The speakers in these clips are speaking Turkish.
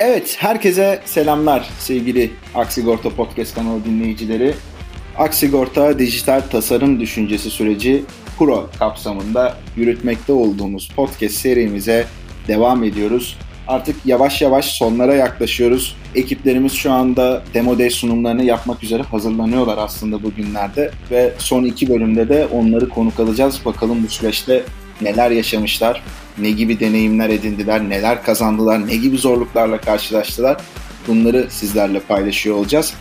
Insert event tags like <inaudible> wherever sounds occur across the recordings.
Evet, herkese selamlar sevgili Aksigorta Podcast kanalı dinleyicileri. Aksigorta dijital tasarım düşüncesi süreci Pro kapsamında yürütmekte olduğumuz podcast serimize devam ediyoruz. Artık yavaş yavaş sonlara yaklaşıyoruz. Ekiplerimiz şu anda Demo Day sunumlarını yapmak üzere hazırlanıyorlar aslında bugünlerde. Ve son iki bölümde de onları konuk alacağız. Bakalım bu süreçte neler yaşamışlar, ne gibi deneyimler edindiler, neler kazandılar, ne gibi zorluklarla karşılaştılar. Bunları sizlerle paylaşıyor olacağız.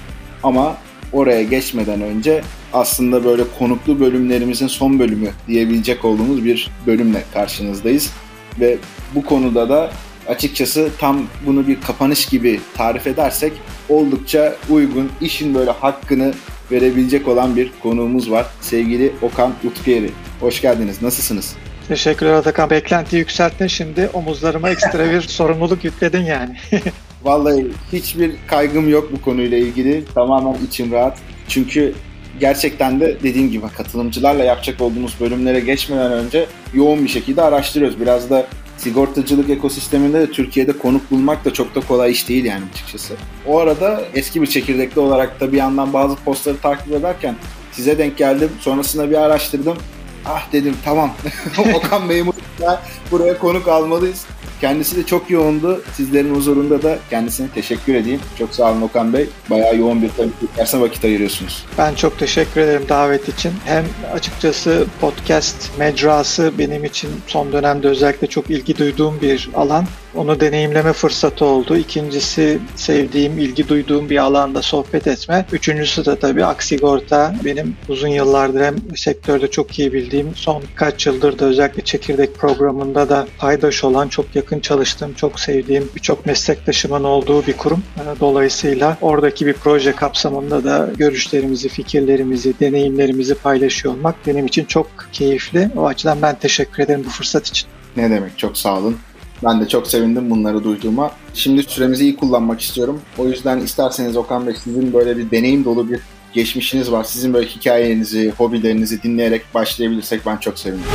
Ama oraya geçmeden önce aslında böyle konuklu bölümlerimizin son bölümü diyebilecek olduğumuz bir bölümle karşınızdayız. Ve bu konuda da açıkçası tam bunu bir kapanış gibi tarif edersek oldukça uygun, işin böyle hakkını verebilecek olan bir konuğumuz var. Sevgili Okan Utkuyeri. Hoş geldiniz. Nasılsınız? Teşekkürler Atakan. Beklenti yükselttin şimdi. Omuzlarıma ekstra bir <laughs> sorumluluk yükledin yani. <laughs> Vallahi hiçbir kaygım yok bu konuyla ilgili. Tamamen içim rahat. Çünkü gerçekten de dediğim gibi katılımcılarla yapacak olduğumuz bölümlere geçmeden önce yoğun bir şekilde araştırıyoruz. Biraz da sigortacılık ekosisteminde de Türkiye'de konuk bulmak da çok da kolay iş değil yani açıkçası. O arada eski bir çekirdekli olarak da bir yandan bazı postları takip ederken size denk geldim. Sonrasında bir araştırdım. Ah dedim tamam <laughs> Okan Memur buraya konuk almalıyız. Kendisi de çok yoğundu. Sizlerin huzurunda da kendisine teşekkür edeyim. Çok sağ olun Okan Bey. Bayağı yoğun bir tabii vakit ayırıyorsunuz. Ben çok teşekkür ederim davet için. Hem açıkçası podcast mecrası benim için son dönemde özellikle çok ilgi duyduğum bir alan. Onu deneyimleme fırsatı oldu. İkincisi sevdiğim, ilgi duyduğum bir alanda sohbet etme. Üçüncüsü de tabii Aksigorta. Benim uzun yıllardır hem sektörde çok iyi bildiğim, son kaç yıldır da özellikle çekirdek programında da paydaş olan, çok yakın çalıştığım, çok sevdiğim birçok meslektaşımın olduğu bir kurum. Dolayısıyla oradaki bir proje kapsamında da görüşlerimizi, fikirlerimizi, deneyimlerimizi paylaşıyor olmak benim için çok keyifli. O açıdan ben teşekkür ederim bu fırsat için. Ne demek çok sağ olun. Ben de çok sevindim bunları duyduğuma. Şimdi süremizi iyi kullanmak istiyorum. O yüzden isterseniz Okan Bey sizin böyle bir deneyim dolu bir geçmişiniz var. Sizin böyle hikayenizi, hobilerinizi dinleyerek başlayabilirsek ben çok sevinirim.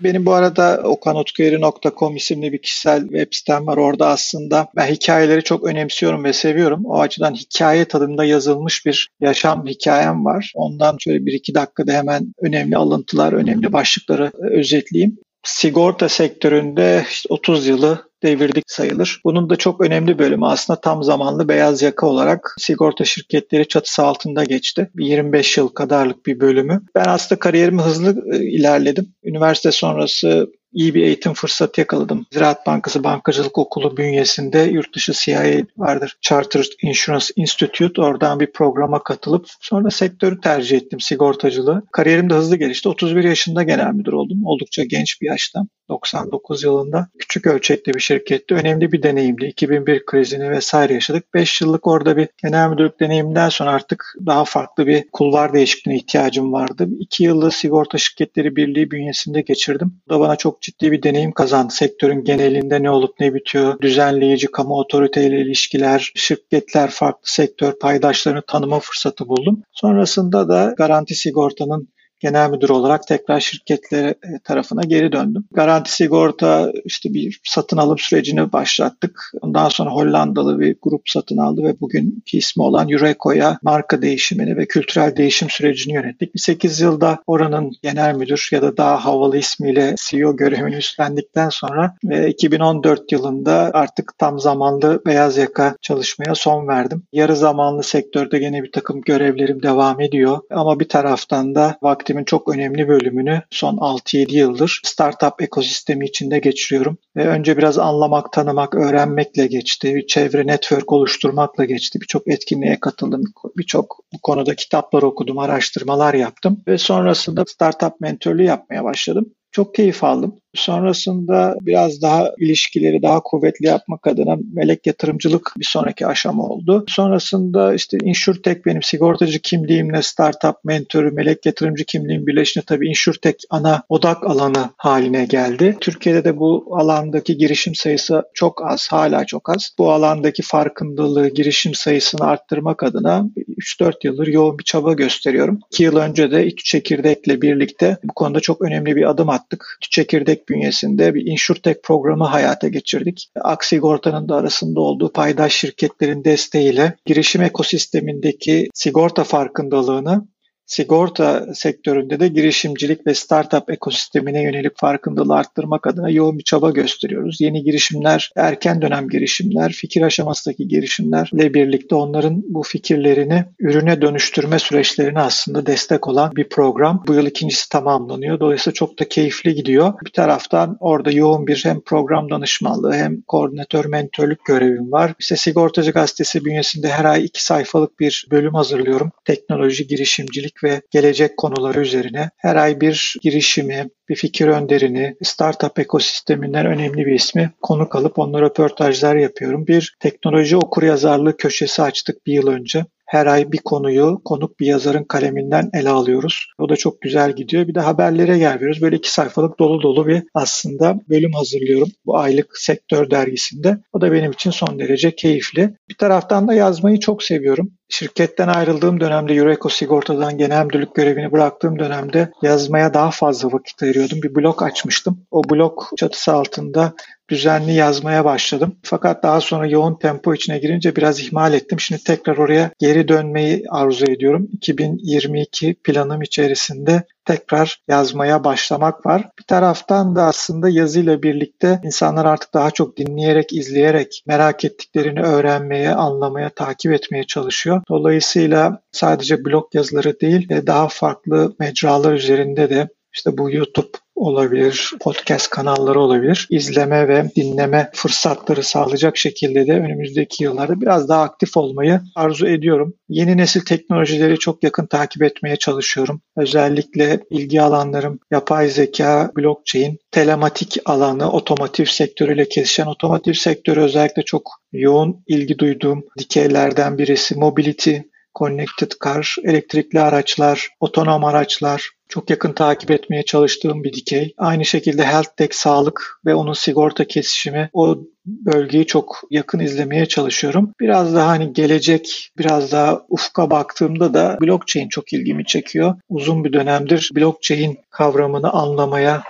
Benim bu arada okanotkuyeri.com isimli bir kişisel web sitem var. Orada aslında ben hikayeleri çok önemsiyorum ve seviyorum. O açıdan hikaye tadında yazılmış bir yaşam hikayem var. Ondan şöyle bir iki dakikada hemen önemli alıntılar, önemli başlıkları özetleyeyim sigorta sektöründe işte 30 yılı devirdik sayılır. Bunun da çok önemli bölümü aslında tam zamanlı beyaz yaka olarak sigorta şirketleri çatısı altında geçti. Bir 25 yıl kadarlık bir bölümü. Ben aslında kariyerimi hızlı e, ilerledim. Üniversite sonrası iyi bir eğitim fırsatı yakaladım. Ziraat Bankası Bankacılık Okulu bünyesinde yurt dışı CIA vardır. Chartered Insurance Institute. Oradan bir programa katılıp sonra sektörü tercih ettim sigortacılığı. Kariyerim de hızlı gelişti. 31 yaşında genel müdür oldum. Oldukça genç bir yaşta. 99 yılında küçük ölçekli bir şirkette önemli bir deneyimdi. 2001 krizini vesaire yaşadık. 5 yıllık orada bir genel müdürlük deneyiminden sonra artık daha farklı bir kulvar değişikliğine ihtiyacım vardı. 2 yılı sigorta şirketleri birliği bünyesinde geçirdim. Bu da bana çok ciddi bir deneyim kazandı. Sektörün genelinde ne olup ne bitiyor, düzenleyici kamu otoriteyle ilişkiler, şirketler, farklı sektör paydaşlarını tanıma fırsatı buldum. Sonrasında da garanti sigortanın genel müdür olarak tekrar şirketler e, tarafına geri döndüm. Garanti sigorta işte bir satın alım sürecini başlattık. Ondan sonra Hollandalı bir grup satın aldı ve bugünkü ismi olan Yureco'ya marka değişimini ve kültürel değişim sürecini yönettik. Bir 8 yılda oranın genel müdür ya da daha havalı ismiyle CEO görevini üstlendikten sonra ve 2014 yılında artık tam zamanlı beyaz yaka çalışmaya son verdim. Yarı zamanlı sektörde gene bir takım görevlerim devam ediyor ama bir taraftan da vakti vaktimin çok önemli bölümünü son 6-7 yıldır startup ekosistemi içinde geçiriyorum. Ve önce biraz anlamak, tanımak, öğrenmekle geçti. Bir çevre network oluşturmakla geçti. Birçok etkinliğe katıldım. Birçok bu konuda kitaplar okudum, araştırmalar yaptım. Ve sonrasında startup mentörlüğü yapmaya başladım. Çok keyif aldım. Sonrasında biraz daha ilişkileri daha kuvvetli yapmak adına melek yatırımcılık bir sonraki aşama oldu. Sonrasında işte InsurTech benim sigortacı kimliğimle startup mentörü, melek yatırımcı kimliğim birleşince tabii InsurTech ana odak alanı haline geldi. Türkiye'de de bu alandaki girişim sayısı çok az, hala çok az. Bu alandaki farkındalığı, girişim sayısını arttırmak adına 3-4 yıldır yoğun bir çaba gösteriyorum. 2 yıl önce de İTÜ Çekirdek'le birlikte bu konuda çok önemli bir adım attık. İTÜ Çekirdek bünyesinde bir InsurTech programı hayata geçirdik. Aksigorta'nın da arasında olduğu paydaş şirketlerin desteğiyle girişim ekosistemindeki sigorta farkındalığını sigorta sektöründe de girişimcilik ve startup ekosistemine yönelik farkındalığı arttırmak adına yoğun bir çaba gösteriyoruz. Yeni girişimler, erken dönem girişimler, fikir aşamasındaki girişimlerle birlikte onların bu fikirlerini ürüne dönüştürme süreçlerine aslında destek olan bir program. Bu yıl ikincisi tamamlanıyor. Dolayısıyla çok da keyifli gidiyor. Bir taraftan orada yoğun bir hem program danışmanlığı hem koordinatör mentörlük görevim var. İşte Sigortacı Gazetesi bünyesinde her ay iki sayfalık bir bölüm hazırlıyorum. Teknoloji, girişimcilik ve gelecek konuları üzerine her ay bir girişimi, bir fikir önderini, startup ekosisteminden önemli bir ismi konuk alıp onlara röportajlar yapıyorum. Bir teknoloji okuryazarlığı köşesi açtık bir yıl önce her ay bir konuyu konuk bir yazarın kaleminden ele alıyoruz. O da çok güzel gidiyor. Bir de haberlere geliyoruz. Böyle iki sayfalık dolu dolu bir aslında bölüm hazırlıyorum bu aylık sektör dergisinde. O da benim için son derece keyifli. Bir taraftan da yazmayı çok seviyorum. Şirketten ayrıldığım dönemde Eureko Sigorta'dan genel müdürlük görevini bıraktığım dönemde yazmaya daha fazla vakit ayırıyordum. Bir blog açmıştım. O blog çatısı altında düzenli yazmaya başladım. Fakat daha sonra yoğun tempo içine girince biraz ihmal ettim. Şimdi tekrar oraya geri dönmeyi arzu ediyorum. 2022 planım içerisinde tekrar yazmaya başlamak var. Bir taraftan da aslında yazıyla birlikte insanlar artık daha çok dinleyerek, izleyerek merak ettiklerini öğrenmeye, anlamaya, takip etmeye çalışıyor. Dolayısıyla sadece blog yazıları değil, daha farklı mecralar üzerinde de işte bu YouTube olabilir, podcast kanalları olabilir. İzleme ve dinleme fırsatları sağlayacak şekilde de önümüzdeki yıllarda biraz daha aktif olmayı arzu ediyorum. Yeni nesil teknolojileri çok yakın takip etmeye çalışıyorum. Özellikle ilgi alanlarım yapay zeka, blockchain, telematik alanı, otomotiv sektörüyle kesişen otomotiv sektörü özellikle çok yoğun ilgi duyduğum dikeylerden birisi mobility, connected car, elektrikli araçlar, otonom araçlar, çok yakın takip etmeye çalıştığım bir dikey. Aynı şekilde health tech sağlık ve onun sigorta kesişimi o bölgeyi çok yakın izlemeye çalışıyorum. Biraz daha hani gelecek, biraz daha ufka baktığımda da blockchain çok ilgimi çekiyor. Uzun bir dönemdir blockchain kavramını anlamaya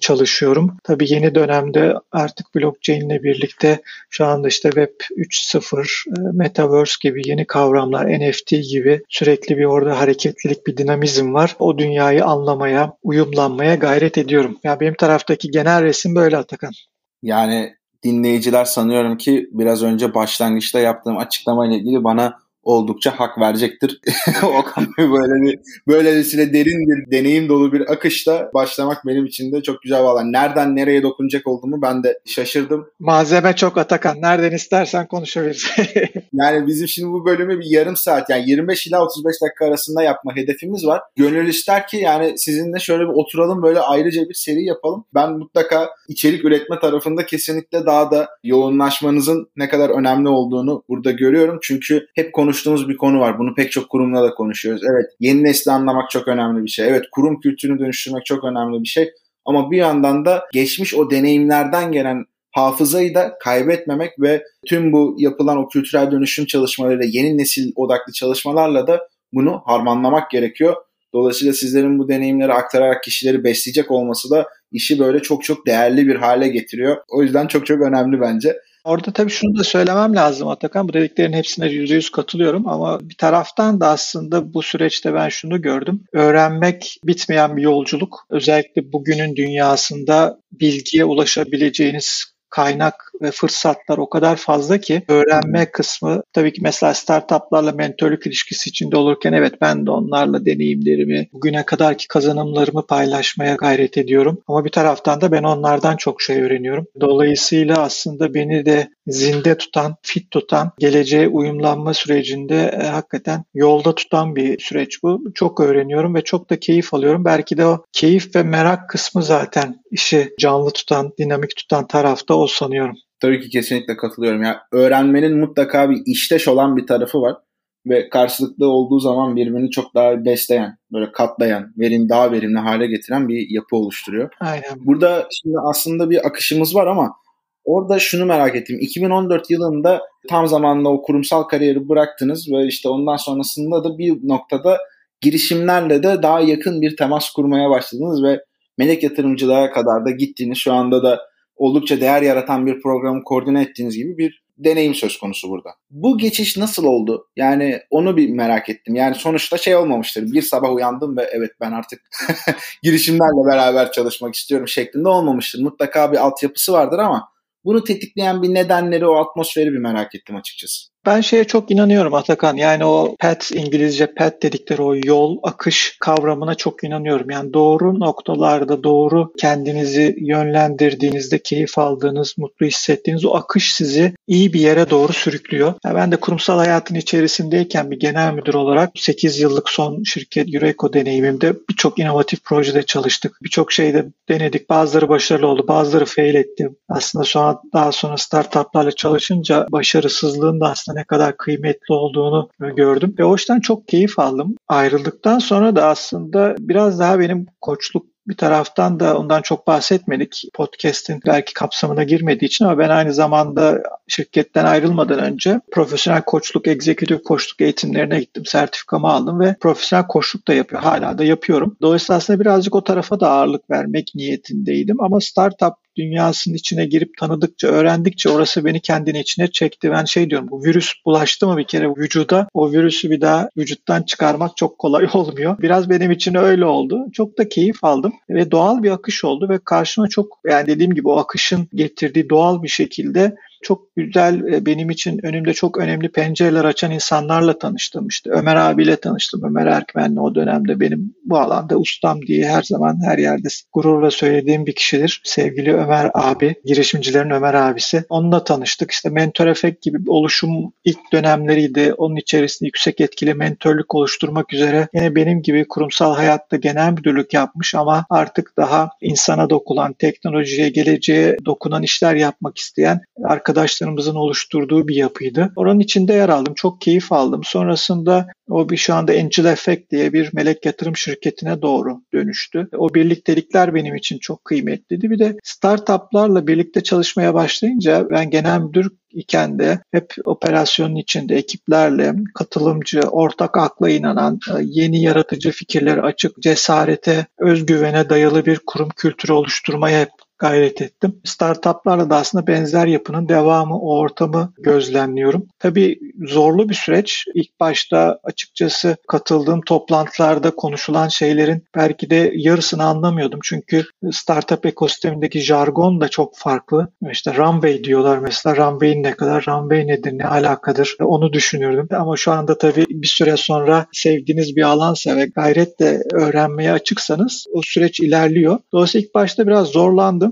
çalışıyorum. Tabii yeni dönemde artık blockchain ile birlikte şu anda işte Web 3.0, e, Metaverse gibi yeni kavramlar, NFT gibi sürekli bir orada hareketlilik, bir dinamizm var. O dünyayı anlamaya, uyumlanmaya gayret ediyorum. Yani benim taraftaki genel resim böyle Atakan. Yani dinleyiciler sanıyorum ki biraz önce başlangıçta yaptığım açıklamayla ilgili bana oldukça hak verecektir. <laughs> o konuyu böyle bir böylesine derin bir deneyim dolu bir akışta başlamak benim için de çok güzel valla. Nereden nereye dokunacak olduğumu ben de şaşırdım. Malzeme çok Atakan. Nereden istersen konuşabiliriz. <laughs> yani bizim şimdi bu bölümü bir yarım saat yani 25 ila 35 dakika arasında yapma hedefimiz var. Gönül ister ki yani sizinle şöyle bir oturalım böyle ayrıca bir seri yapalım. Ben mutlaka içerik üretme tarafında kesinlikle daha da yoğunlaşmanızın ne kadar önemli olduğunu burada görüyorum. Çünkü hep konu konuştuğumuz bir konu var. Bunu pek çok kurumla da konuşuyoruz. Evet yeni nesli anlamak çok önemli bir şey. Evet kurum kültürünü dönüştürmek çok önemli bir şey. Ama bir yandan da geçmiş o deneyimlerden gelen hafızayı da kaybetmemek ve tüm bu yapılan o kültürel dönüşüm çalışmalarıyla yeni nesil odaklı çalışmalarla da bunu harmanlamak gerekiyor. Dolayısıyla sizlerin bu deneyimleri aktararak kişileri besleyecek olması da işi böyle çok çok değerli bir hale getiriyor. O yüzden çok çok önemli bence. Orada tabii şunu da söylemem lazım Atakan. Bu dediklerin hepsine %100 katılıyorum ama bir taraftan da aslında bu süreçte ben şunu gördüm. Öğrenmek bitmeyen bir yolculuk. Özellikle bugünün dünyasında bilgiye ulaşabileceğiniz kaynak ve fırsatlar o kadar fazla ki öğrenme kısmı tabii ki mesela startuplarla mentörlük ilişkisi içinde olurken evet ben de onlarla deneyimlerimi, bugüne kadarki kazanımlarımı paylaşmaya gayret ediyorum. Ama bir taraftan da ben onlardan çok şey öğreniyorum. Dolayısıyla aslında beni de zinde tutan, fit tutan, geleceğe uyumlanma sürecinde e, hakikaten yolda tutan bir süreç bu. Çok öğreniyorum ve çok da keyif alıyorum. Belki de o keyif ve merak kısmı zaten işi canlı tutan, dinamik tutan tarafta o sanıyorum. Tabii ki kesinlikle katılıyorum. Yani öğrenmenin mutlaka bir işteş olan bir tarafı var ve karşılıklı olduğu zaman birbirini çok daha besleyen, böyle katlayan, verim daha verimli hale getiren bir yapı oluşturuyor. Aynen. Burada şimdi aslında bir akışımız var ama orada şunu merak ettim. 2014 yılında tam zamanlı o kurumsal kariyeri bıraktınız ve işte ondan sonrasında da bir noktada girişimlerle de daha yakın bir temas kurmaya başladınız ve melek yatırımcılığa kadar da gittiğiniz şu anda da oldukça değer yaratan bir programı koordine ettiğiniz gibi bir deneyim söz konusu burada. Bu geçiş nasıl oldu? Yani onu bir merak ettim. Yani sonuçta şey olmamıştır. Bir sabah uyandım ve evet ben artık <laughs> girişimlerle beraber çalışmak istiyorum şeklinde olmamıştır. Mutlaka bir altyapısı vardır ama bunu tetikleyen bir nedenleri, o atmosferi bir merak ettim açıkçası. Ben şeye çok inanıyorum Atakan. Yani o PET, İngilizce PET dedikleri o yol, akış kavramına çok inanıyorum. Yani doğru noktalarda, doğru kendinizi yönlendirdiğinizde keyif aldığınız, mutlu hissettiğiniz o akış sizi iyi bir yere doğru sürüklüyor. Yani ben de kurumsal hayatın içerisindeyken bir genel müdür olarak 8 yıllık son şirket Eureko deneyimimde birçok inovatif projede çalıştık. Birçok şeyde denedik. Bazıları başarılı oldu, bazıları fail etti. Aslında an daha sonra startuplarla çalışınca başarısızlığın da aslında ne kadar kıymetli olduğunu gördüm ve o yüzden çok keyif aldım. Ayrıldıktan sonra da aslında biraz daha benim koçluk bir taraftan da ondan çok bahsetmedik. Podcast'in belki kapsamına girmediği için ama ben aynı zamanda şirketten ayrılmadan önce profesyonel koçluk, egzekutif koçluk eğitimlerine gittim. Sertifikamı aldım ve profesyonel koçluk da yapıyor. Hala da yapıyorum. Dolayısıyla aslında birazcık o tarafa da ağırlık vermek niyetindeydim. Ama startup dünyasının içine girip tanıdıkça, öğrendikçe orası beni kendine içine çekti. Ben şey diyorum bu virüs bulaştı mı bir kere vücuda o virüsü bir daha vücuttan çıkarmak çok kolay <laughs> olmuyor. Biraz benim için öyle oldu. Çok da keyif aldım ve doğal bir akış oldu ve karşıma çok yani dediğim gibi o akışın getirdiği doğal bir şekilde çok güzel e, benim için önümde çok önemli pencereler açan insanlarla tanıştım. İşte Ömer abiyle tanıştım. Ömer Erkmen'le o dönemde benim bu alanda ustam diye her zaman her yerde gururla söylediğim bir kişidir. Sevgili Ömer abi, girişimcilerin Ömer abisi. Onunla tanıştık. İşte Mentor Efekt gibi oluşum ilk dönemleriydi. Onun içerisinde yüksek etkili mentörlük oluşturmak üzere yine benim gibi kurumsal hayatta genel müdürlük yapmış ama artık daha insana dokunan, teknolojiye, geleceğe dokunan işler yapmak isteyen arkadaşlar arkadaşlarımızın oluşturduğu bir yapıydı. Oranın içinde yer aldım. Çok keyif aldım. Sonrasında o bir şu anda Angel Effect diye bir melek yatırım şirketine doğru dönüştü. O birliktelikler benim için çok kıymetliydi. Bir de startuplarla birlikte çalışmaya başlayınca ben genel müdür iken de hep operasyonun içinde ekiplerle katılımcı, ortak akla inanan, yeni yaratıcı fikirleri açık, cesarete, özgüvene dayalı bir kurum kültürü oluşturmaya hep gayret ettim. Startuplarla da aslında benzer yapının devamı, o ortamı gözlemliyorum. Tabii zorlu bir süreç. İlk başta açıkçası katıldığım toplantılarda konuşulan şeylerin belki de yarısını anlamıyordum. Çünkü startup ekosistemindeki jargon da çok farklı. İşte runway diyorlar mesela. Runway'in ne kadar, runway nedir, ne alakadır onu düşünürdüm. Ama şu anda tabii bir süre sonra sevdiğiniz bir alansa ve gayretle öğrenmeye açıksanız o süreç ilerliyor. Dolayısıyla ilk başta biraz zorlandım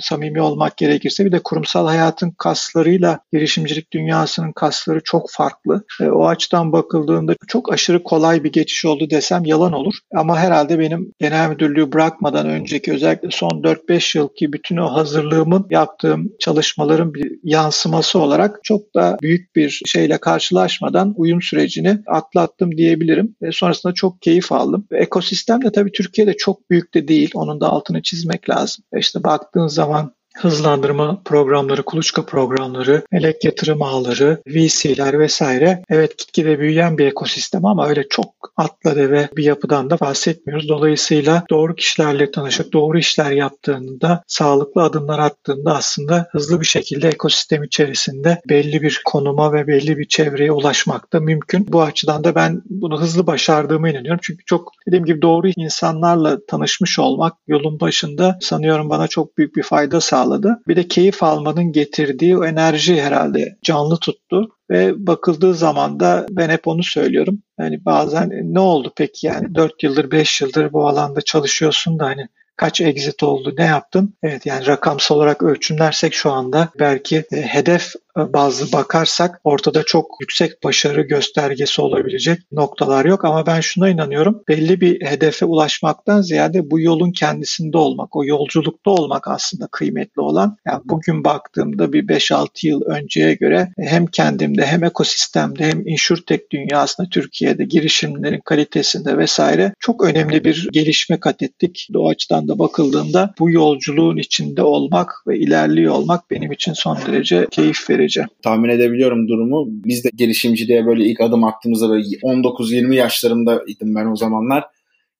samimi olmak gerekirse bir de kurumsal hayatın kaslarıyla girişimcilik dünyasının kasları çok farklı. E, o açıdan bakıldığında çok aşırı kolay bir geçiş oldu desem yalan olur. Ama herhalde benim genel müdürlüğü bırakmadan önceki özellikle son 4-5 yılki bütün o hazırlığımın yaptığım çalışmaların bir yansıması olarak çok da büyük bir şeyle karşılaşmadan uyum sürecini atlattım diyebilirim. Ve sonrasında çok keyif aldım. Ekosistem de tabii Türkiye'de çok büyük de değil. Onun da altını çizmek lazım. E işte baktığın zaman zaman hızlandırma programları, kuluçka programları, melek yatırım ağları, VC'ler vesaire. Evet gitgide büyüyen bir ekosistem ama öyle çok atla deve bir yapıdan da bahsetmiyoruz. Dolayısıyla doğru kişilerle tanışıp doğru işler yaptığında, sağlıklı adımlar attığında aslında hızlı bir şekilde ekosistem içerisinde belli bir konuma ve belli bir çevreye ulaşmak da mümkün. Bu açıdan da ben bunu hızlı başardığımı inanıyorum. Çünkü çok dediğim gibi doğru insanlarla tanışmış olmak yolun başında sanıyorum bana çok büyük bir fayda sağlıyor sağladı. Bir de keyif almanın getirdiği o enerji herhalde canlı tuttu. Ve bakıldığı zaman da ben hep onu söylüyorum. Yani bazen ne oldu peki yani 4 yıldır 5 yıldır bu alanda çalışıyorsun da hani kaç exit oldu, ne yaptın? Evet yani rakamsal olarak ölçümlersek şu anda belki e, hedef bazlı bakarsak ortada çok yüksek başarı göstergesi olabilecek noktalar yok ama ben şuna inanıyorum. Belli bir hedefe ulaşmaktan ziyade bu yolun kendisinde olmak, o yolculukta olmak aslında kıymetli olan. Yani bugün baktığımda bir 5-6 yıl önceye göre hem kendimde hem ekosistemde hem insurtech dünyasında Türkiye'de girişimlerin kalitesinde vesaire çok önemli bir gelişme kat ettik. O açıdan da bakıldığında bu yolculuğun içinde olmak ve ilerliyor olmak benim için son derece keyif verici verici. Tahmin edebiliyorum durumu. Biz de girişimciliğe böyle ilk adım attığımızda böyle 19-20 yaşlarımdaydım ben o zamanlar.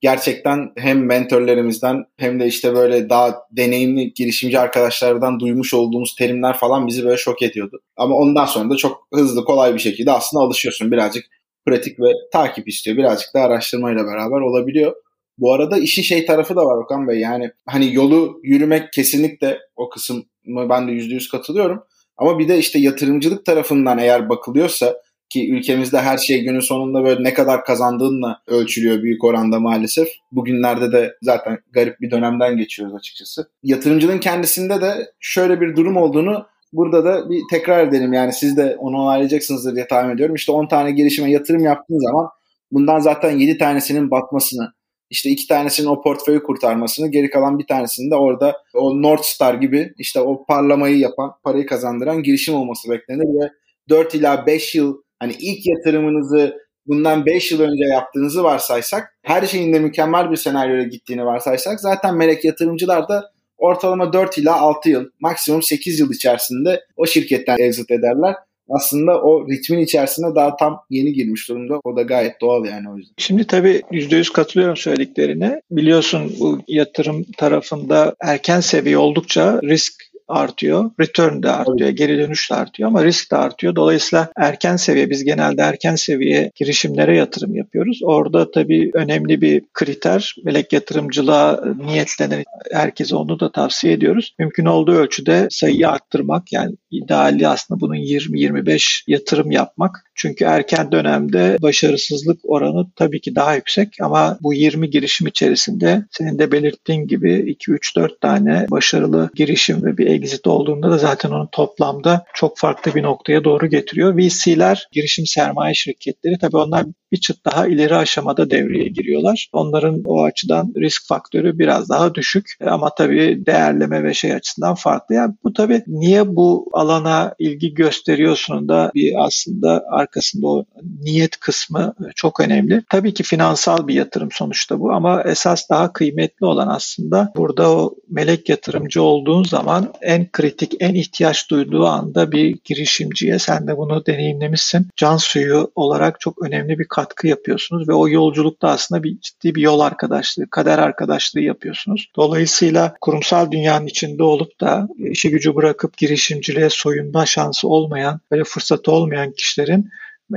Gerçekten hem mentorlarımızdan hem de işte böyle daha deneyimli girişimci arkadaşlardan duymuş olduğumuz terimler falan bizi böyle şok ediyordu. Ama ondan sonra da çok hızlı kolay bir şekilde aslında alışıyorsun. Birazcık pratik ve takip istiyor. Birazcık da araştırmayla beraber olabiliyor. Bu arada işin şey tarafı da var Okan Bey. Yani hani yolu yürümek kesinlikle o kısmı ben de %100 katılıyorum. Ama bir de işte yatırımcılık tarafından eğer bakılıyorsa ki ülkemizde her şey günün sonunda böyle ne kadar kazandığınla ölçülüyor büyük oranda maalesef. Bugünlerde de zaten garip bir dönemden geçiyoruz açıkçası. Yatırımcılığın kendisinde de şöyle bir durum olduğunu burada da bir tekrar edelim. Yani siz de onu onaylayacaksınızdır diye tahmin ediyorum. İşte 10 tane girişime yatırım yaptığın zaman bundan zaten 7 tanesinin batmasını işte iki tanesinin o portföyü kurtarmasını, geri kalan bir tanesinin de orada o North Star gibi işte o parlamayı yapan, parayı kazandıran girişim olması beklenir ve 4 ila 5 yıl hani ilk yatırımınızı bundan 5 yıl önce yaptığınızı varsaysak, her şeyin de mükemmel bir senaryoya gittiğini varsaysak zaten melek yatırımcılar da ortalama 4 ila 6 yıl, maksimum 8 yıl içerisinde o şirketten exit ederler aslında o ritmin içerisinde daha tam yeni girmiş durumda. O da gayet doğal yani o yüzden. Şimdi tabii %100 katılıyorum söylediklerine. Biliyorsun bu yatırım tarafında erken seviye oldukça risk artıyor. Return de artıyor, evet. geri dönüş de artıyor ama risk de artıyor. Dolayısıyla erken seviye, biz genelde erken seviye girişimlere yatırım yapıyoruz. Orada tabii önemli bir kriter, melek yatırımcılığa niyetlenen herkese onu da tavsiye ediyoruz. Mümkün olduğu ölçüde sayıyı arttırmak yani ideali aslında bunun 20-25 yatırım yapmak. Çünkü erken dönemde başarısızlık oranı tabii ki daha yüksek ama bu 20 girişim içerisinde senin de belirttiğin gibi 2-3-4 tane başarılı girişim ve bir exit olduğunda da zaten onun toplamda çok farklı bir noktaya doğru getiriyor. VC'ler, girişim sermaye şirketleri tabii onlar bir çıt daha ileri aşamada devreye giriyorlar. Onların o açıdan risk faktörü biraz daha düşük ama tabii değerleme ve şey açısından farklı. Yani bu tabii niye bu alana ilgi gösteriyorsun da bir aslında arkasında o niyet kısmı çok önemli. Tabii ki finansal bir yatırım sonuçta bu ama esas daha kıymetli olan aslında burada o melek yatırımcı olduğun zaman en kritik, en ihtiyaç duyduğu anda bir girişimciye sen de bunu deneyimlemişsin. Can suyu olarak çok önemli bir katkı yapıyorsunuz ve o yolculukta aslında bir ciddi bir yol arkadaşlığı, kader arkadaşlığı yapıyorsunuz. Dolayısıyla kurumsal dünyanın içinde olup da işi gücü bırakıp girişimciliğe soyunma şansı olmayan, böyle fırsatı olmayan kişilerin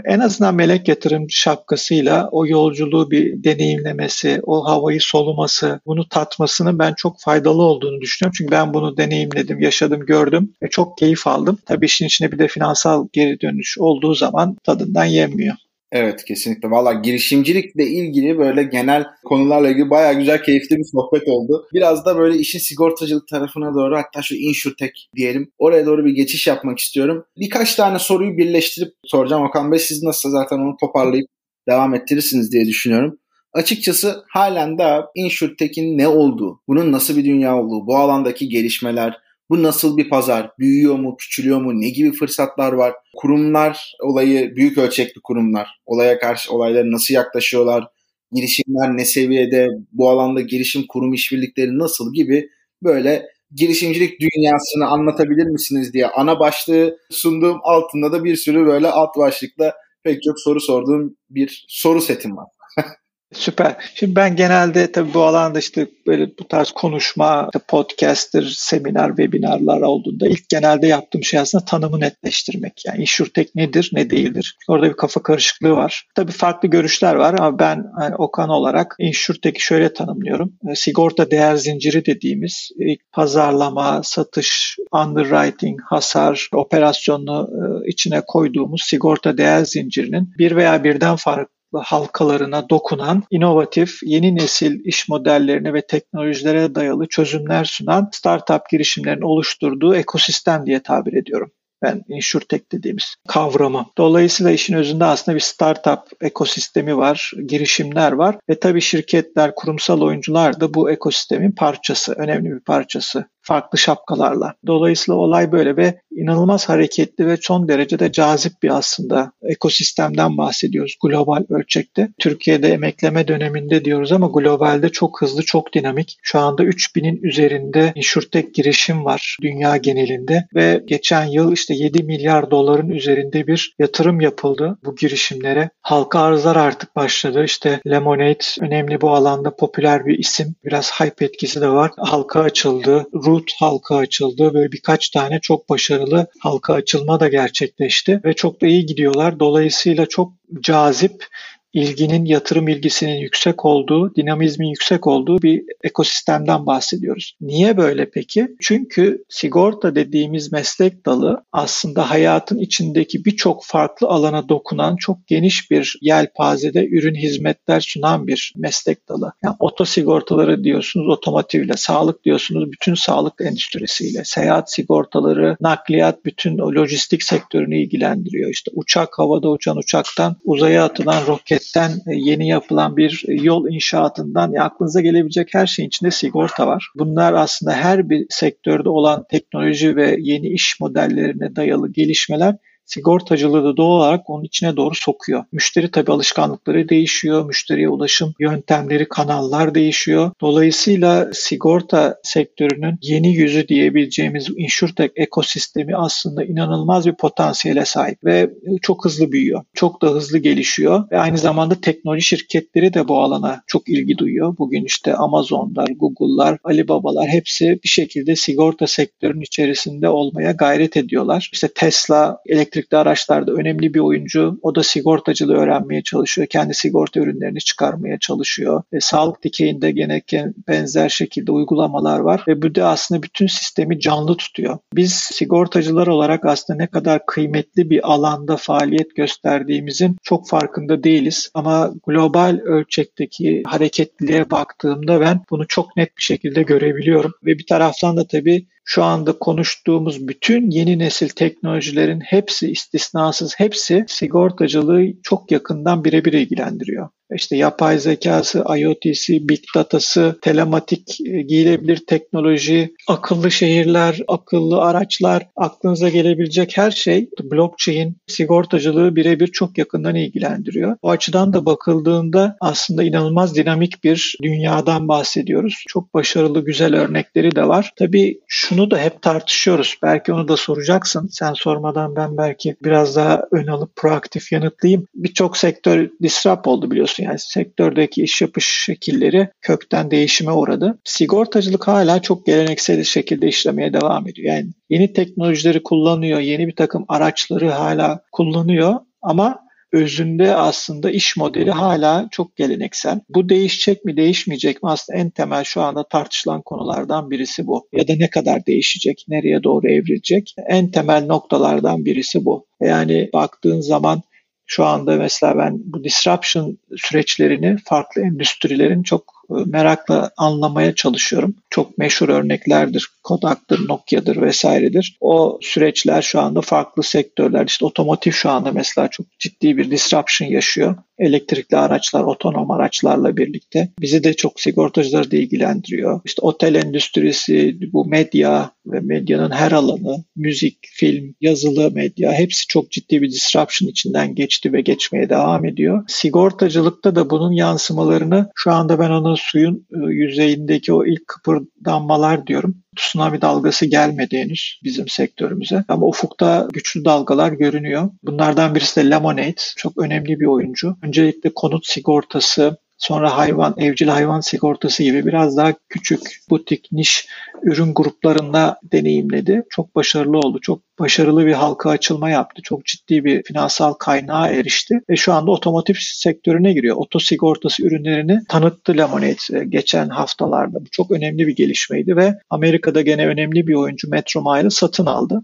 en azından melek yatırım şapkasıyla o yolculuğu bir deneyimlemesi, o havayı soluması, bunu tatmasının ben çok faydalı olduğunu düşünüyorum. Çünkü ben bunu deneyimledim, yaşadım, gördüm ve çok keyif aldım. Tabii işin içine bir de finansal geri dönüş olduğu zaman tadından yenmiyor. Evet kesinlikle. Valla girişimcilikle ilgili böyle genel konularla ilgili baya güzel keyifli bir sohbet oldu. Biraz da böyle işin sigortacılık tarafına doğru hatta şu insurtech diyelim oraya doğru bir geçiş yapmak istiyorum. Birkaç tane soruyu birleştirip soracağım Okan Bey. Siz nasıl zaten onu toparlayıp devam ettirirsiniz diye düşünüyorum. Açıkçası halen daha insurtech'in ne olduğu, bunun nasıl bir dünya olduğu, bu alandaki gelişmeler, bu nasıl bir pazar? Büyüyor mu, küçülüyor mu? Ne gibi fırsatlar var? Kurumlar olayı büyük ölçekli kurumlar. Olaya karşı olaylara nasıl yaklaşıyorlar? Girişimler ne seviyede? Bu alanda girişim kurum işbirlikleri nasıl gibi böyle girişimcilik dünyasını anlatabilir misiniz diye ana başlığı sunduğum altında da bir sürü böyle alt başlıkla pek çok soru sorduğum bir soru setim var. <laughs> Süper. Şimdi ben genelde tabii bu alanda işte böyle bu tarz konuşma, podcast'tir, seminer, webinarlar olduğunda ilk genelde yaptığım şey aslında tanımı netleştirmek. Yani insurtech nedir, ne değildir? Orada bir kafa karışıklığı var. Tabii farklı görüşler var ama ben hani Okan olarak insurtech'i şöyle tanımlıyorum. E, sigorta değer zinciri dediğimiz pazarlama, satış, underwriting, hasar operasyonunu e, içine koyduğumuz sigorta değer zincirinin bir veya birden farklı halkalarına dokunan inovatif, yeni nesil iş modellerine ve teknolojilere dayalı çözümler sunan startup girişimlerin oluşturduğu ekosistem diye tabir ediyorum ben insurtech dediğimiz kavramı. Dolayısıyla işin özünde aslında bir startup ekosistemi var, girişimler var ve tabii şirketler, kurumsal oyuncular da bu ekosistemin parçası, önemli bir parçası farklı şapkalarla. Dolayısıyla olay böyle ve inanılmaz hareketli ve son derece de cazip bir aslında ekosistemden bahsediyoruz global ölçekte. Türkiye'de emekleme döneminde diyoruz ama globalde çok hızlı, çok dinamik. Şu anda 3000'in üzerinde insurtech girişim var dünya genelinde ve geçen yıl işte 7 milyar doların üzerinde bir yatırım yapıldı bu girişimlere. Halka arzlar artık başladı. İşte Lemonade önemli bu alanda popüler bir isim. Biraz hype etkisi de var. Halka açıldı. Root halka açıldı. Böyle birkaç tane çok başarılı halka açılma da gerçekleşti ve çok da iyi gidiyorlar. Dolayısıyla çok cazip ilginin, yatırım ilgisinin yüksek olduğu, dinamizmin yüksek olduğu bir ekosistemden bahsediyoruz. Niye böyle peki? Çünkü sigorta dediğimiz meslek dalı aslında hayatın içindeki birçok farklı alana dokunan çok geniş bir yelpazede ürün hizmetler sunan bir meslek dalı. Yani oto sigortaları diyorsunuz otomotivle, sağlık diyorsunuz bütün sağlık endüstrisiyle, seyahat sigortaları, nakliyat bütün o lojistik sektörünü ilgilendiriyor. İşte uçak havada uçan uçaktan uzaya atılan roket marketten e, yeni yapılan bir yol inşaatından ya aklınıza gelebilecek her şeyin içinde sigorta var. Bunlar aslında her bir sektörde olan teknoloji ve yeni iş modellerine dayalı gelişmeler sigortacılığı da doğal olarak onun içine doğru sokuyor. Müşteri tabi alışkanlıkları değişiyor, müşteriye ulaşım yöntemleri, kanallar değişiyor. Dolayısıyla sigorta sektörünün yeni yüzü diyebileceğimiz insurtech ekosistemi aslında inanılmaz bir potansiyele sahip ve çok hızlı büyüyor. Çok da hızlı gelişiyor ve aynı zamanda teknoloji şirketleri de bu alana çok ilgi duyuyor. Bugün işte Amazon'lar, Google'lar, Alibabalar hepsi bir şekilde sigorta sektörünün içerisinde olmaya gayret ediyorlar. İşte Tesla elektrik elektrikli araçlarda önemli bir oyuncu. O da sigortacılığı öğrenmeye çalışıyor. Kendi sigorta ürünlerini çıkarmaya çalışıyor. E, sağlık dikeyinde gene benzer şekilde uygulamalar var ve bu da aslında bütün sistemi canlı tutuyor. Biz sigortacılar olarak aslında ne kadar kıymetli bir alanda faaliyet gösterdiğimizin çok farkında değiliz. Ama global ölçekteki hareketliliğe baktığımda ben bunu çok net bir şekilde görebiliyorum. Ve bir taraftan da tabii şu anda konuştuğumuz bütün yeni nesil teknolojilerin hepsi istisnasız hepsi sigortacılığı çok yakından birebir ilgilendiriyor işte yapay zekası, IoT'si, Big Data'sı, telematik e, giyilebilir teknoloji, akıllı şehirler, akıllı araçlar, aklınıza gelebilecek her şey blockchain, sigortacılığı birebir çok yakından ilgilendiriyor. O açıdan da bakıldığında aslında inanılmaz dinamik bir dünyadan bahsediyoruz. Çok başarılı, güzel örnekleri de var. Tabii şunu da hep tartışıyoruz. Belki onu da soracaksın. Sen sormadan ben belki biraz daha ön alıp proaktif yanıtlayayım. Birçok sektör disrupt oldu biliyorsun biliyorsun yani sektördeki iş yapış şekilleri kökten değişime uğradı. Sigortacılık hala çok geleneksel şekilde işlemeye devam ediyor. Yani yeni teknolojileri kullanıyor, yeni bir takım araçları hala kullanıyor ama özünde aslında iş modeli hala çok geleneksel. Bu değişecek mi değişmeyecek mi aslında en temel şu anda tartışılan konulardan birisi bu. Ya da ne kadar değişecek, nereye doğru evrilecek en temel noktalardan birisi bu. Yani baktığın zaman şu anda mesela ben bu disruption süreçlerini farklı endüstrilerin çok e, merakla anlamaya çalışıyorum. Çok meşhur örneklerdir. Kodak'tır, Nokia'dır vesairedir. O süreçler şu anda farklı sektörler. İşte otomotiv şu anda mesela çok ciddi bir disruption yaşıyor. Elektrikli araçlar, otonom araçlarla birlikte. Bizi de çok sigortacıları da ilgilendiriyor. İşte otel endüstrisi, bu medya ve medyanın her alanı, müzik, film, yazılı medya hepsi çok ciddi bir disruption içinden geçti ve geçmeye devam ediyor. Sigortacılıkta da bunun yansımalarını şu anda ben onu suyun e, yüzeyindeki o ilk kıpırdanmalar diyorum. Tsunami dalgası gelmedi henüz bizim sektörümüze. Ama ufukta güçlü dalgalar görünüyor. Bunlardan birisi de Lemonade. Çok önemli bir oyuncu. Öncelikle konut sigortası, sonra hayvan, evcil hayvan sigortası gibi biraz daha küçük, butik, niş ürün gruplarında deneyimledi. Çok başarılı oldu. Çok başarılı bir halka açılma yaptı. Çok ciddi bir finansal kaynağa erişti ve şu anda otomotiv sektörüne giriyor. Oto sigortası ürünlerini tanıttı Lemonade e, geçen haftalarda. Bu çok önemli bir gelişmeydi ve Amerika'da gene önemli bir oyuncu Metromile'ı satın aldı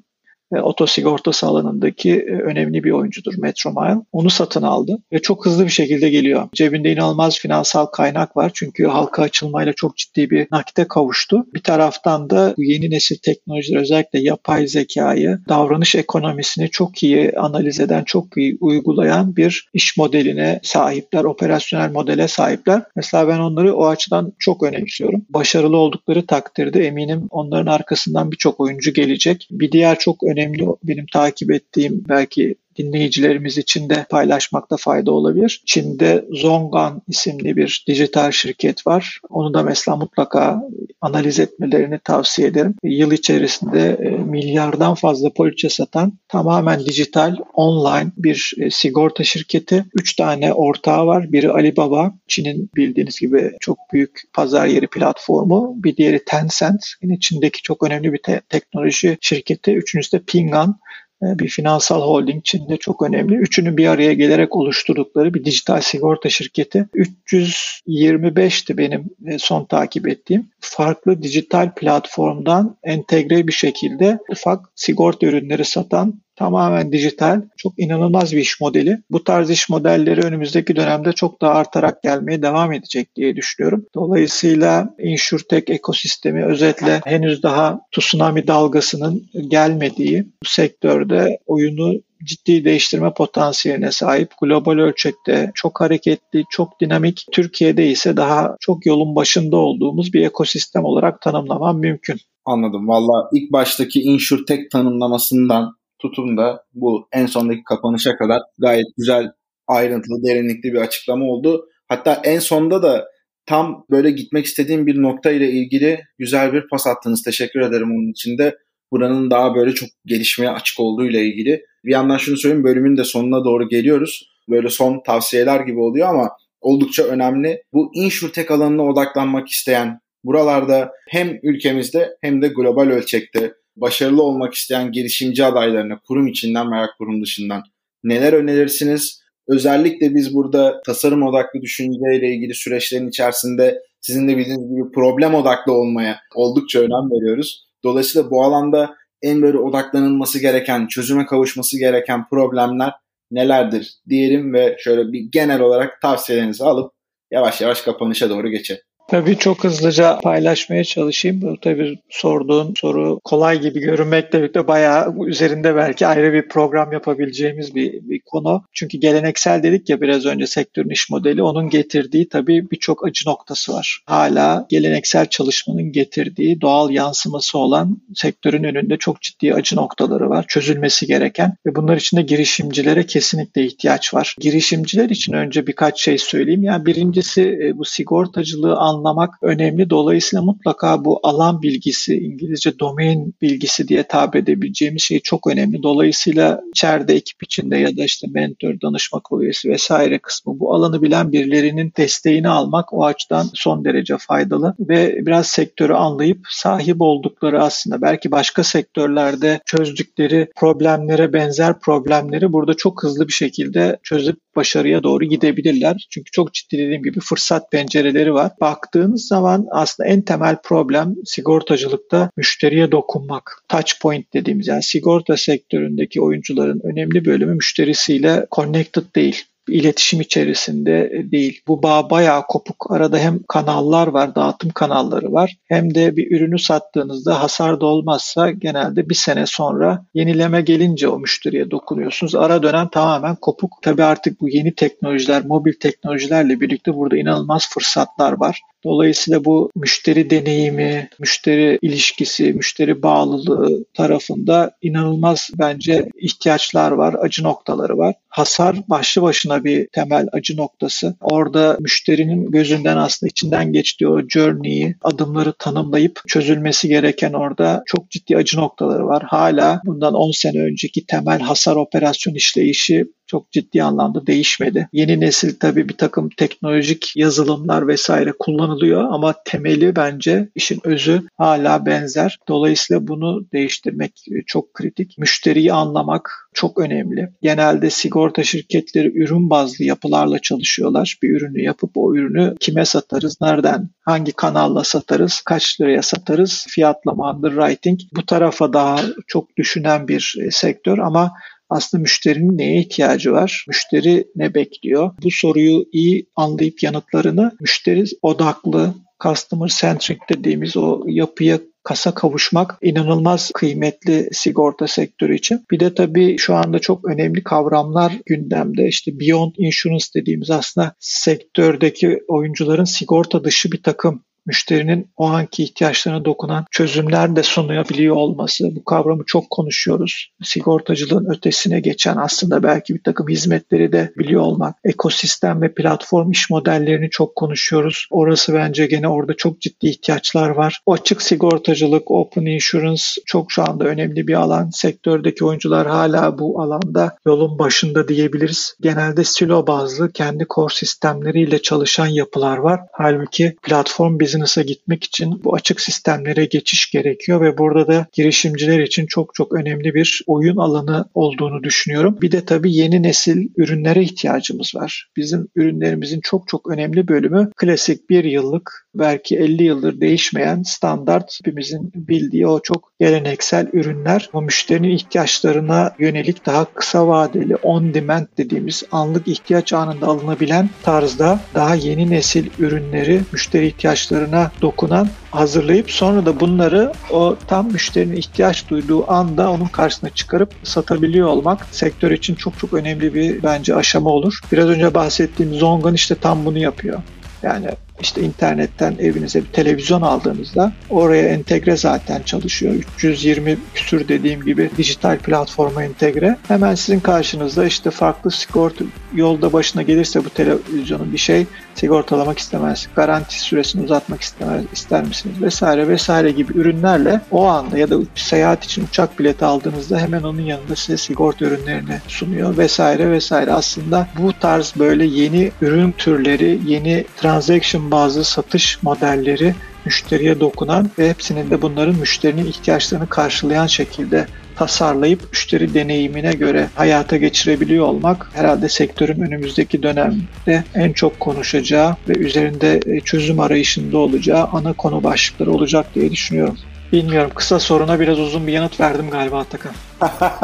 e, otosigortası alanındaki önemli bir oyuncudur Metromile. Onu satın aldı ve çok hızlı bir şekilde geliyor. Cebinde inanılmaz finansal kaynak var çünkü halka açılmayla çok ciddi bir nakite kavuştu. Bir taraftan da yeni nesil teknolojiler özellikle yapay zekayı, davranış ekonomisini çok iyi analiz eden, çok iyi uygulayan bir iş modeline sahipler, operasyonel modele sahipler. Mesela ben onları o açıdan çok önemsiyorum. Başarılı oldukları takdirde eminim onların arkasından birçok oyuncu gelecek. Bir diğer çok önemli önemli. Benim takip ettiğim belki dinleyicilerimiz için de paylaşmakta fayda olabilir. Çin'de Zongan isimli bir dijital şirket var. Onu da mesela mutlaka analiz etmelerini tavsiye ederim. Yıl içerisinde e, milyardan fazla poliçe satan tamamen dijital online bir e, sigorta şirketi. Üç tane ortağı var. Biri Alibaba, Çin'in bildiğiniz gibi çok büyük pazar yeri platformu. Bir diğeri Tencent, yine Çin'deki çok önemli bir te- teknoloji şirketi. Üçüncüsü de Ping An, e, bir finansal holding Çin'de çok önemli. Üçünü bir araya gelerek oluşturdukları bir dijital sigorta şirketi. 325'ti benim e, son takip ettiğim. Farklı dijital platformdan entegre bir şekilde ufak sigorta ürünleri satan tamamen dijital, çok inanılmaz bir iş modeli. Bu tarz iş modelleri önümüzdeki dönemde çok daha artarak gelmeye devam edecek diye düşünüyorum. Dolayısıyla InsurTech ekosistemi özetle henüz daha tsunami dalgasının gelmediği bu sektörde oyunu ciddi değiştirme potansiyeline sahip, global ölçekte çok hareketli, çok dinamik, Türkiye'de ise daha çok yolun başında olduğumuz bir ekosistem olarak tanımlamam mümkün. Anladım. Valla ilk baştaki InsurTech tanımlamasından tutun da bu en sondaki kapanışa kadar gayet güzel, ayrıntılı, derinlikli bir açıklama oldu. Hatta en sonda da tam böyle gitmek istediğim bir nokta ile ilgili güzel bir pas attınız. Teşekkür ederim onun için de. Buranın daha böyle çok gelişmeye açık olduğu ile ilgili. Bir yandan şunu söyleyeyim bölümün de sonuna doğru geliyoruz. Böyle son tavsiyeler gibi oluyor ama oldukça önemli. Bu insurtech alanına odaklanmak isteyen buralarda hem ülkemizde hem de global ölçekte başarılı olmak isteyen girişimci adaylarına kurum içinden veya kurum dışından neler önerirsiniz? Özellikle biz burada tasarım odaklı düşünceyle ilgili süreçlerin içerisinde sizin de bildiğiniz gibi problem odaklı olmaya oldukça önem veriyoruz. Dolayısıyla bu alanda en böyle odaklanılması gereken, çözüme kavuşması gereken problemler nelerdir diyelim ve şöyle bir genel olarak tavsiyelerinizi alıp yavaş yavaş kapanışa doğru geçelim. Tabii çok hızlıca paylaşmaya çalışayım. Bu tabii sorduğun soru kolay gibi görünmekle birlikte bayağı üzerinde belki ayrı bir program yapabileceğimiz bir, bir konu. Çünkü geleneksel dedik ya biraz önce sektörün iş modeli onun getirdiği tabii birçok acı noktası var. Hala geleneksel çalışmanın getirdiği doğal yansıması olan sektörün önünde çok ciddi acı noktaları var. Çözülmesi gereken ve bunlar için de girişimcilere kesinlikle ihtiyaç var. Girişimciler için önce birkaç şey söyleyeyim. Yani birincisi e, bu sigortacılığı anlamak anlamak önemli. Dolayısıyla mutlaka bu alan bilgisi, İngilizce domain bilgisi diye tabir edebileceğimiz şey çok önemli. Dolayısıyla içeride ekip içinde ya da işte mentor, danışma üyesi vesaire kısmı bu alanı bilen birilerinin desteğini almak o açıdan son derece faydalı ve biraz sektörü anlayıp sahip oldukları aslında belki başka sektörlerde çözdükleri problemlere benzer problemleri burada çok hızlı bir şekilde çözüp başarıya doğru gidebilirler. Çünkü çok ciddi dediğim gibi fırsat pencereleri var. Baktığınız zaman aslında en temel problem sigortacılıkta müşteriye dokunmak. Touch point dediğimiz yani sigorta sektöründeki oyuncuların önemli bölümü müşterisiyle connected değil iletişim içerisinde değil. Bu bağ bayağı kopuk. Arada hem kanallar var, dağıtım kanalları var. Hem de bir ürünü sattığınızda hasar da olmazsa genelde bir sene sonra yenileme gelince o müşteriye dokunuyorsunuz. Ara dönem tamamen kopuk. Tabii artık bu yeni teknolojiler, mobil teknolojilerle birlikte burada inanılmaz fırsatlar var. Dolayısıyla bu müşteri deneyimi, müşteri ilişkisi, müşteri bağlılığı tarafında inanılmaz bence ihtiyaçlar var, acı noktaları var. Hasar başlı başına bir temel acı noktası. Orada müşterinin gözünden aslında içinden geçtiği o journey'i, adımları tanımlayıp çözülmesi gereken orada çok ciddi acı noktaları var. Hala bundan 10 sene önceki temel hasar operasyon işleyişi çok ciddi anlamda değişmedi. Yeni nesil tabii bir takım teknolojik yazılımlar vesaire kullanılıyor ama temeli bence işin özü hala benzer. Dolayısıyla bunu değiştirmek çok kritik. Müşteriyi anlamak çok önemli. Genelde sigorta şirketleri ürün bazlı yapılarla çalışıyorlar. Bir ürünü yapıp o ürünü kime satarız, nereden, hangi kanalla satarız, kaç liraya satarız, fiyatlama, underwriting bu tarafa daha çok düşünen bir sektör ama aslında müşterinin neye ihtiyacı var? Müşteri ne bekliyor? Bu soruyu iyi anlayıp yanıtlarını müşteri odaklı, customer centric dediğimiz o yapıya kasa kavuşmak inanılmaz kıymetli sigorta sektörü için. Bir de tabii şu anda çok önemli kavramlar gündemde. İşte beyond insurance dediğimiz aslında sektördeki oyuncuların sigorta dışı bir takım müşterinin o anki ihtiyaçlarına dokunan çözümler de sunabiliyor olması. Bu kavramı çok konuşuyoruz. Sigortacılığın ötesine geçen aslında belki bir takım hizmetleri de biliyor olmak. Ekosistem ve platform iş modellerini çok konuşuyoruz. Orası bence gene orada çok ciddi ihtiyaçlar var. O açık sigortacılık, open insurance çok şu anda önemli bir alan. Sektördeki oyuncular hala bu alanda yolun başında diyebiliriz. Genelde silo bazlı kendi core sistemleriyle çalışan yapılar var. Halbuki platform biz business'a gitmek için bu açık sistemlere geçiş gerekiyor ve burada da girişimciler için çok çok önemli bir oyun alanı olduğunu düşünüyorum. Bir de tabii yeni nesil ürünlere ihtiyacımız var. Bizim ürünlerimizin çok çok önemli bölümü klasik bir yıllık belki 50 yıldır değişmeyen standart hepimizin bildiği o çok geleneksel ürünler ama müşterinin ihtiyaçlarına yönelik daha kısa vadeli on demand dediğimiz anlık ihtiyaç anında alınabilen tarzda daha yeni nesil ürünleri müşteri ihtiyaçlarına dokunan hazırlayıp sonra da bunları o tam müşterinin ihtiyaç duyduğu anda onun karşısına çıkarıp satabiliyor olmak sektör için çok çok önemli bir bence aşama olur. Biraz önce bahsettiğim Zongan işte tam bunu yapıyor. Yani işte internetten evinize bir televizyon aldığınızda oraya entegre zaten çalışıyor. 320 küsür dediğim gibi dijital platforma entegre. Hemen sizin karşınızda işte farklı sigorta yolda başına gelirse bu televizyonun bir şey sigortalamak istemez. Garanti süresini uzatmak istemez, ister misiniz vesaire vesaire gibi ürünlerle o anda ya da seyahat için uçak bileti aldığınızda hemen onun yanında size sigorta ürünlerini sunuyor vesaire vesaire. Aslında bu tarz böyle yeni ürün türleri, yeni transaction bazı satış modelleri müşteriye dokunan ve hepsinin de bunların müşterinin ihtiyaçlarını karşılayan şekilde tasarlayıp müşteri deneyimine göre hayata geçirebiliyor olmak herhalde sektörün önümüzdeki dönemde en çok konuşacağı ve üzerinde e, çözüm arayışında olacağı ana konu başlıkları olacak diye düşünüyorum. Bilmiyorum kısa soruna biraz uzun bir yanıt verdim galiba Atakan.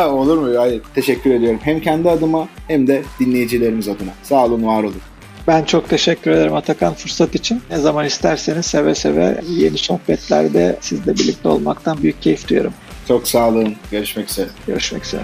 <laughs> Olur mu? Hayır. Teşekkür ediyorum. Hem kendi adıma hem de dinleyicilerimiz adına. Sağ olun, var olun. Ben çok teşekkür ederim Atakan fırsat için. Ne zaman isterseniz seve seve yeni sohbetlerde sizle birlikte olmaktan büyük keyif duyuyorum. Çok sağ olun. Görüşmek üzere. Görüşmek üzere.